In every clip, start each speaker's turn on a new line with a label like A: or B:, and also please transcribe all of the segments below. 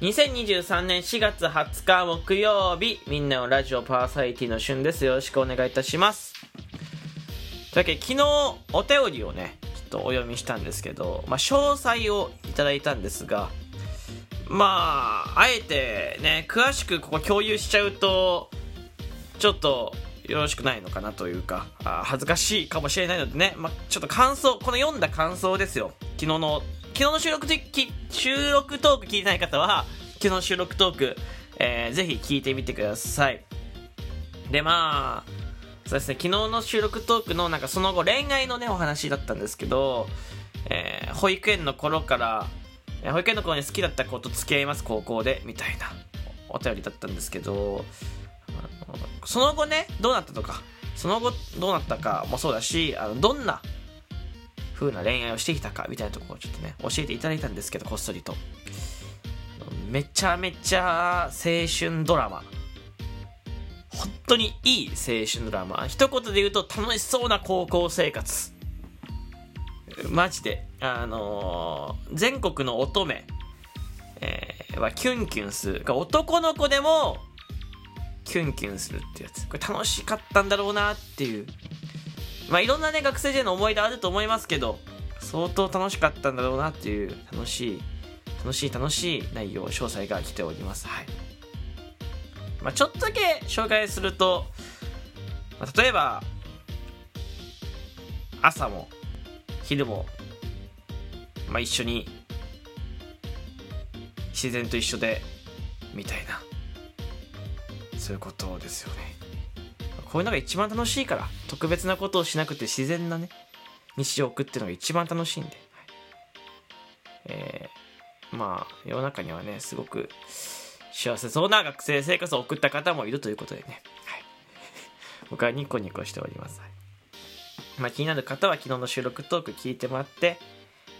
A: 2023年4月20日木曜日、みんなのラジオパーサイティの旬です。よろしくお願いいたします。というわけで、昨日お便りをね、ちょっとお読みしたんですけど、まあ、詳細をいただいたんですが、まあ、あえてね、詳しくここ共有しちゃうと、ちょっとよろしくないのかなというか、あ恥ずかしいかもしれないのでね、まあ、ちょっと感想、この読んだ感想ですよ。昨日の、昨日の収録収録トーク聞いてない方は、昨日の収録トーク、えーぜひ聞いてみてください。で、まあ、そうですね、昨日の収録トークのなんかその後恋愛のね、お話だったんですけど、えー保育園の頃から、え保育園の頃に好きだった子と付き合います、高校で、みたいなお便りだったんですけど、その後ね、どうなったとか、その後どうなったかもそうだし、あのどんな風な恋愛をしてきたかみたいなところをちょっとね、教えていただいたんですけど、こっそりと。めちゃめちゃ青春ドラマ。本当にいい青春ドラマ。一言で言うと楽しそうな高校生活。マジで。あのー全国の乙女、えーはキュンキュンする。男の子でもキュンキュンするってやつ。これ楽しかったんだろうなっていう。まあいろんなね、学生時代の思い出あると思いますけど、相当楽しかったんだろうなっていう楽しい、楽しい楽しい内容、詳細が来ております。はい。まあちょっとだけ紹介すると、まあ例えば、朝も昼も、まあ一緒に自然と一緒で、みたいな。そういうことですよね。こういうのが一番楽しいから、特別なことをしなくて自然なね、日常を送ってるのが一番楽しいんで。はいえーまあ、世の中にはね、すごく幸せそうな学生生活を送った方もいるということでね。はい、僕はニコニコしております。はいまあ、気になる方は昨日の収録トーク聞いてもらって、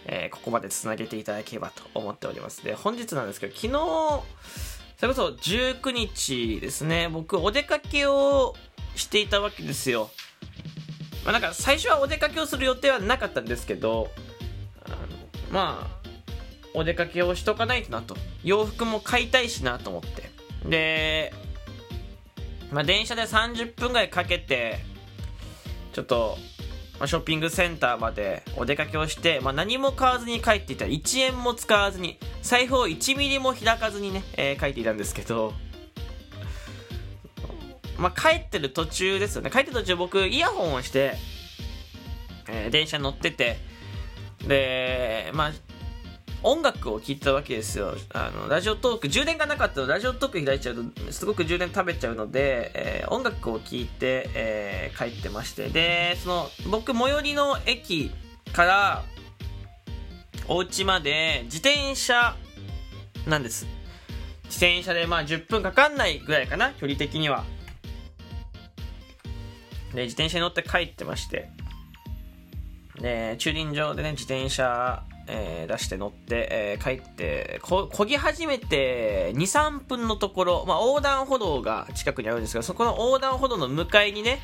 A: えーここまでつなげていただければと思っております。で、本日なんですけど、昨日、それこそ19日ですね、僕お出かけをしていたわけですよ。まあなんか最初はお出かけをする予定はなかったんですけど、あのまあ、お出かけをしとかないとなと。洋服も買いたいしなと思って。で、まあ電車で30分ぐらいかけて、ちょっと、まあ、ショッピングセンターまでお出かけをして、まあ、何も買わずに帰っていた1円も使わずに財布を1ミリも開かずにね、えー帰っていたんですけど、まあ、帰ってる途中ですよね。帰ってる途中僕イヤホンをして、えー電車に乗っててでまあ音楽を聴いたわけですよ。あのラジオトーク充電がなかったの。ラジオトーク開いちゃうとすごく充電食べちゃうので、えー音楽を聴いて、えー帰ってまして。でその僕最寄りの駅からお家まで自転車なんです。自転車でまあ10分かかんないぐらいかな距離的には。で自転車に乗って帰ってまして。で駐輪場でね自転車、えー出して乗って、えー帰ってこ漕ぎ始めて23分のところ、まあ、横断歩道が近くにあるんですがそこの横断歩道の向かいにね、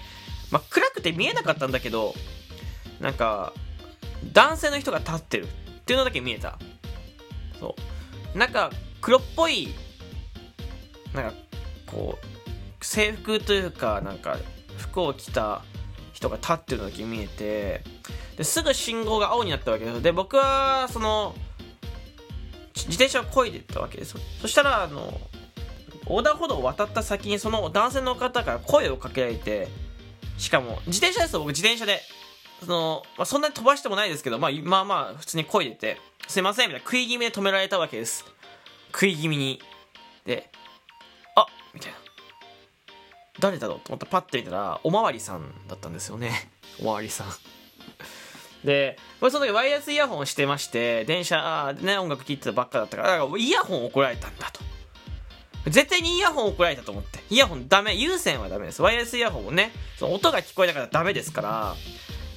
A: まあ、暗くて見えなかったんだけどなんか男性の人が立ってる。っていうのだけ見えた。そう。なんか黒っぽいなんかこう制服というかなんか服を着た人が立ってるのだけ見えてですぐ信号が青になったわけです。で僕はその自転車を漕いでったわけですそしたらあの横断歩道を渡った先にその男性の方から声をかけられてしかも自転車ですよ。僕自転車で。その、まあ、そんなに飛ばしてもないですけど、まあ、まあまあ普通に漕いでてすいませんみたいな。食い気味で止められたわけです。食い気味に。であみたいな。誰だろうと思ってパッて見たらおまわりさんだったんですよね。おまわりさん。で僕その時ワイヤレスイヤホンしてまして電車でね音楽聴いてたばっかだったからだからイヤホン怒られたんだと。絶対にイヤホン怒られたと思って。イヤホンダメ。有線はダメです。ワイヤレスイヤホンもねその音が聞こえたからダメですから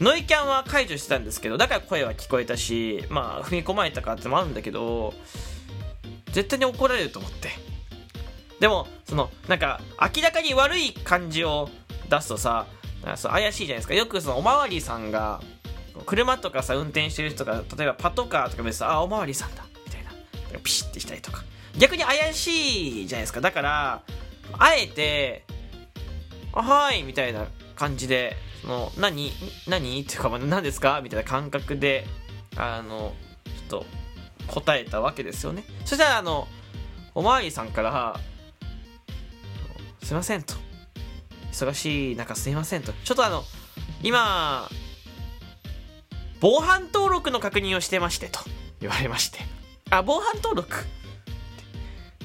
A: ノイキャンは解除してたんですけどだから声は聞こえたしまあ踏み込まれたかってもあるんだけど絶対に怒られると思って。でもそのなんか明らかに悪い感じを出すとさそう怪しいじゃないですか。よくそのおまわりさんが車とかさ運転してる人が例えばパトカーとか見るとあおまわりさんだみたいな。ピシッてしたりとか。逆に怪しいじゃないですか。だから、あえて、あはい、みたいな感じで、その、何何？っていうか、何ですか？みたいな感覚で、あの、ちょっと、答えたわけですよね。そしたら、あの、おまわりさんから、すいませんと。忙しい中すいませんと。ちょっとあの、今、防犯登録の確認をしてましてと言われまして。あ、防犯登録？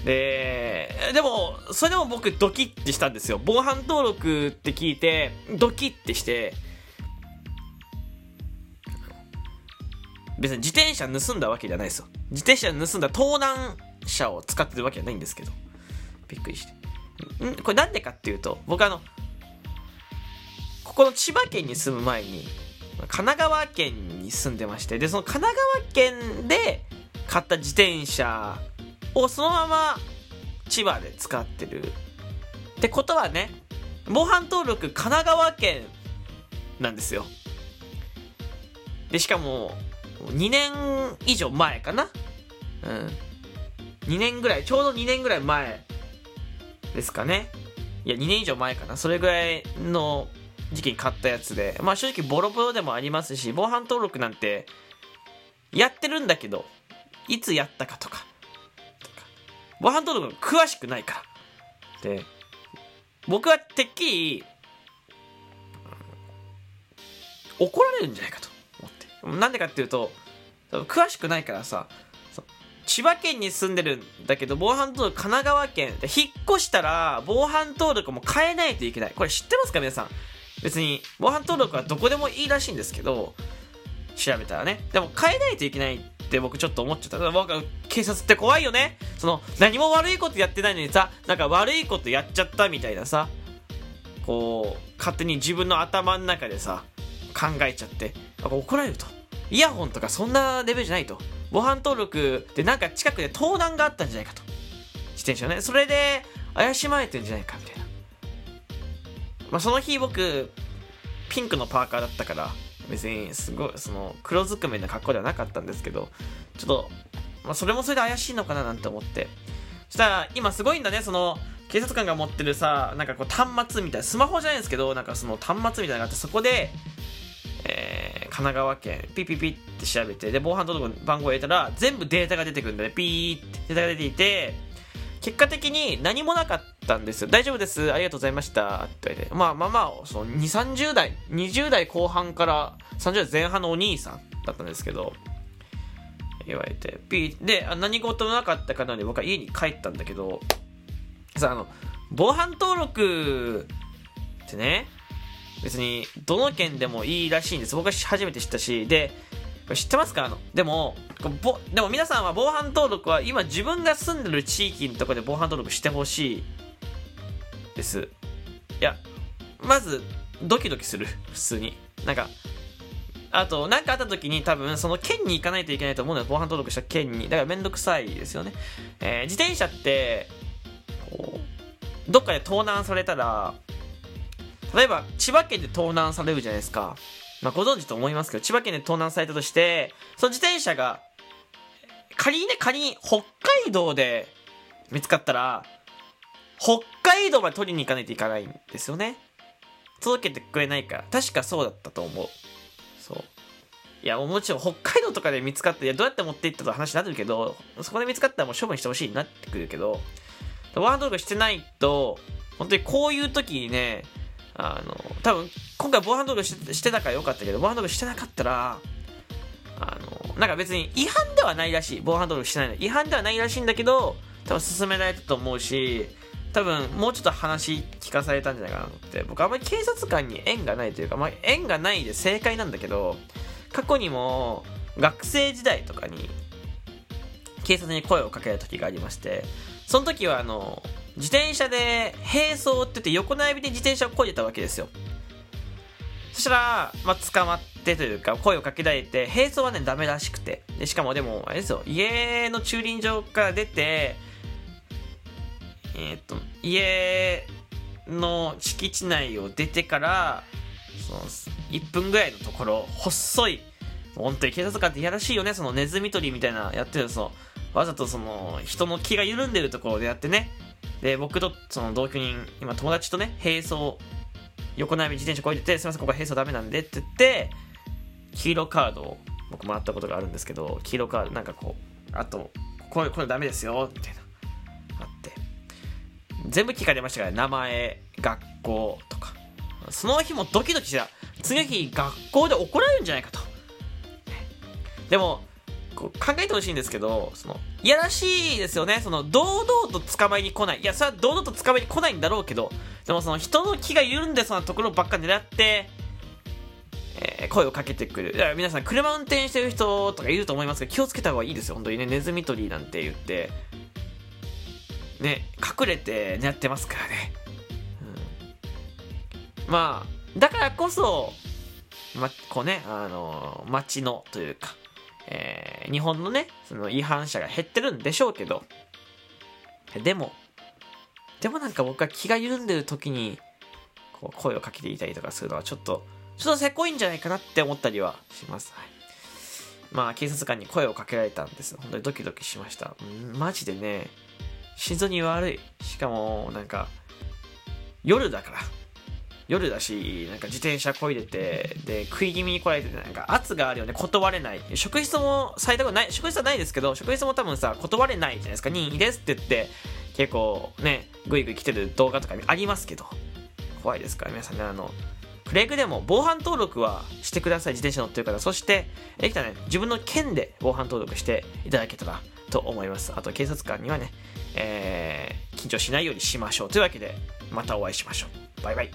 A: で、でも、それでも僕ドキッてしたんですよ。防犯登録って聞いて、ドキッてして、別に自転車盗んだわけじゃないですよ。自転車盗んだ盗難車を使ってるわけじゃないんですけど。びっくりして。ん？これなんでかっていうと、僕あの、ここの千葉県に住む前に、神奈川県に住んでまして、で、その神奈川県で買った自転車をそのまま千葉で使ってる。ってことはね、防犯登録神奈川県なんですよ。で、しかも、2年以上前かな？うん。2年ぐらい、ちょうど2年ぐらい前ですかね。いや、2年以上前かな。それぐらいの時期に買ったやつで。まあ正直ボロボロでもありますし、防犯登録なんて、やってるんだけど、いつやったかとか、防犯登録詳しくないから。で、僕はてっきり、怒られるんじゃないかと思って。なんでかっていうと、詳しくないからさ、千葉県に住んでるんだけど、防犯登録神奈川県で引っ越したら、防犯登録も変えないといけない。これ知ってますか皆さん？別に、防犯登録はどこでもいいらしいんですけど、調べたらね。でも変えないといけないって僕ちょっと思っちゃった。僕警察って怖いよね。その、何も悪いことやってないのにさ、なんか悪いことやっちゃったみたいなさ、こう、勝手に自分の頭の中でさ、考えちゃって、怒られると。イヤホンとかそんなレベルじゃないと。防犯登録でなんか近くで盗難があったんじゃないかと。自転車ね。それで怪しまれてるんじゃないかみたいな。まあ、その日僕、ピンクのパーカーだったから、別にすごい、その、黒ずくめな格好ではなかったんですけど、ちょっと、まあ、それもそれで怪しいのかななんて思って。そしたら、今すごいんだね、その、警察官が持ってるさ、なんかこう端末みたいな、スマホじゃないんですけど、なんかその端末みたいなのがあって、そこで、えー、神奈川県、ピピピって調べて、で、防犯登録番号を入れたら、全部データが出てくるんだね、ピーってデータが出ていて、結果的に何もなかったんですよ。大丈夫です。ありがとうございました。って言われて。まあまあまあ、その2、30代、20代後半から30代前半のお兄さんだったんですけど、言われて。ピーで、何事もなかったかなので僕は家に帰ったんだけど、さ、あの、防犯登録ってね、別にどの県でもいいらしいんです。僕は初めて知ったし、で、知ってますか？あの、でも、ぼ、でも皆さんは防犯登録は今自分が住んでる地域のとこで防犯登録してほしいです。いや、まず、ドキドキする。普通に。なんか、あと、何かあった時に多分、その県に行かないといけないと思うので、防犯登録した県に。だからめんどくさいですよね。えー、自転車って、こう、どっかで盗難されたら、例えば、千葉県で盗難されるじゃないですか。まあ、ご存知と思いますけど、千葉県で盗難されたとして、その自転車が、仮にね、仮に北海道で見つかったら、北海道まで取りに行かないといけないんですよね。届けてくれないから。確かそうだったと思う。そう。いや、もちろん北海道とかで見つかって、いや、どうやって持っていったと話になるけど、そこで見つかったらもう処分してほしいなってくるけど、ワードとかしてないと、本当にこういう時にね、あの、多分、今回防犯登録してたからよかったけど、防犯登録してなかったら、あの、なんか別に違反ではないらしい。防犯登録してないの。違反ではないらしいんだけど、多分進められたと思うし、多分もうちょっと話聞かされたんじゃないかなって、僕あんまり警察官に縁がないというか、まあ縁がないで正解なんだけど、過去にも学生時代とかに警察に声をかける時がありまして、その時はあの、自転車で並走って言って横並びで自転車をこいでたわけですよ。そしたら、まあ、捕まってというか、声をかけられて、並走はね、ダメらしくて。で、しかもでも、あれですよ、家の駐輪場から出て、えー、っと、家の敷地内を出てから、その、1分ぐらいのところ、細い、本当に警察官っていやらしいよね、そのネズミ捕りみたいなやってるその、わざとその人の気が緩んでるところでやってね。で僕とその同居人今友達とね並走横並び自転車こいでて「すいませんここは並走ダメなんで」って言って黄色カードを僕もらったことがあるんですけど黄色カードなんかこうあとこれこれダメですよみたいなあって。全部聞かれましたから名前学校とか。その日もドキドキした。次の日学校で怒られるんじゃないかと。でもこう考えてほしいんですけどそのいやらしいですよね。その堂々と捕まえに来ない。いやそれは堂々と捕まえに来ないんだろうけどでもその人の気が緩んでそうなところばっか狙ってえー、声をかけてくる。いや皆さん、車運転してる人とかいると思いますけど、気をつけた方がいいですよ、本当にね。ネズミ捕りなんて言って、ね、隠れて狙ってますからね。うん、まあ、だからこそ、ま、こうね、あの、街のというか、えー、日本のね、その違反者が減ってるんでしょうけど、でも、でもなんか僕は気が緩んでる時に、こう声をかけていたりとかするのはちょっと、ちょっとせこいんじゃないかなって思ったりはします。はい。まあ、警察官に声をかけられたんです。本当にドキドキしました。んマジでね、心臓に悪い。しかも、なんか、夜だから。夜だし、なんか自転車こいでて、で、食い気味に来られてて、なんか圧があるよね、断れない。職質もされたことない、職質はないですけど、職質も多分さ、断れないじゃないですか。任意ですって言って、結構ね、ぐいぐい来てる動画とかありますけど、怖いですから、皆さんね、あの、クレイグでも防犯登録はしてください、自転車乗ってる方。そして、できたらね、自分の県で防犯登録していただけたらと思います。あと、警察官にはね、えー、緊張しないようにしましょう。というわけで、またお会いしましょう。バイバイ。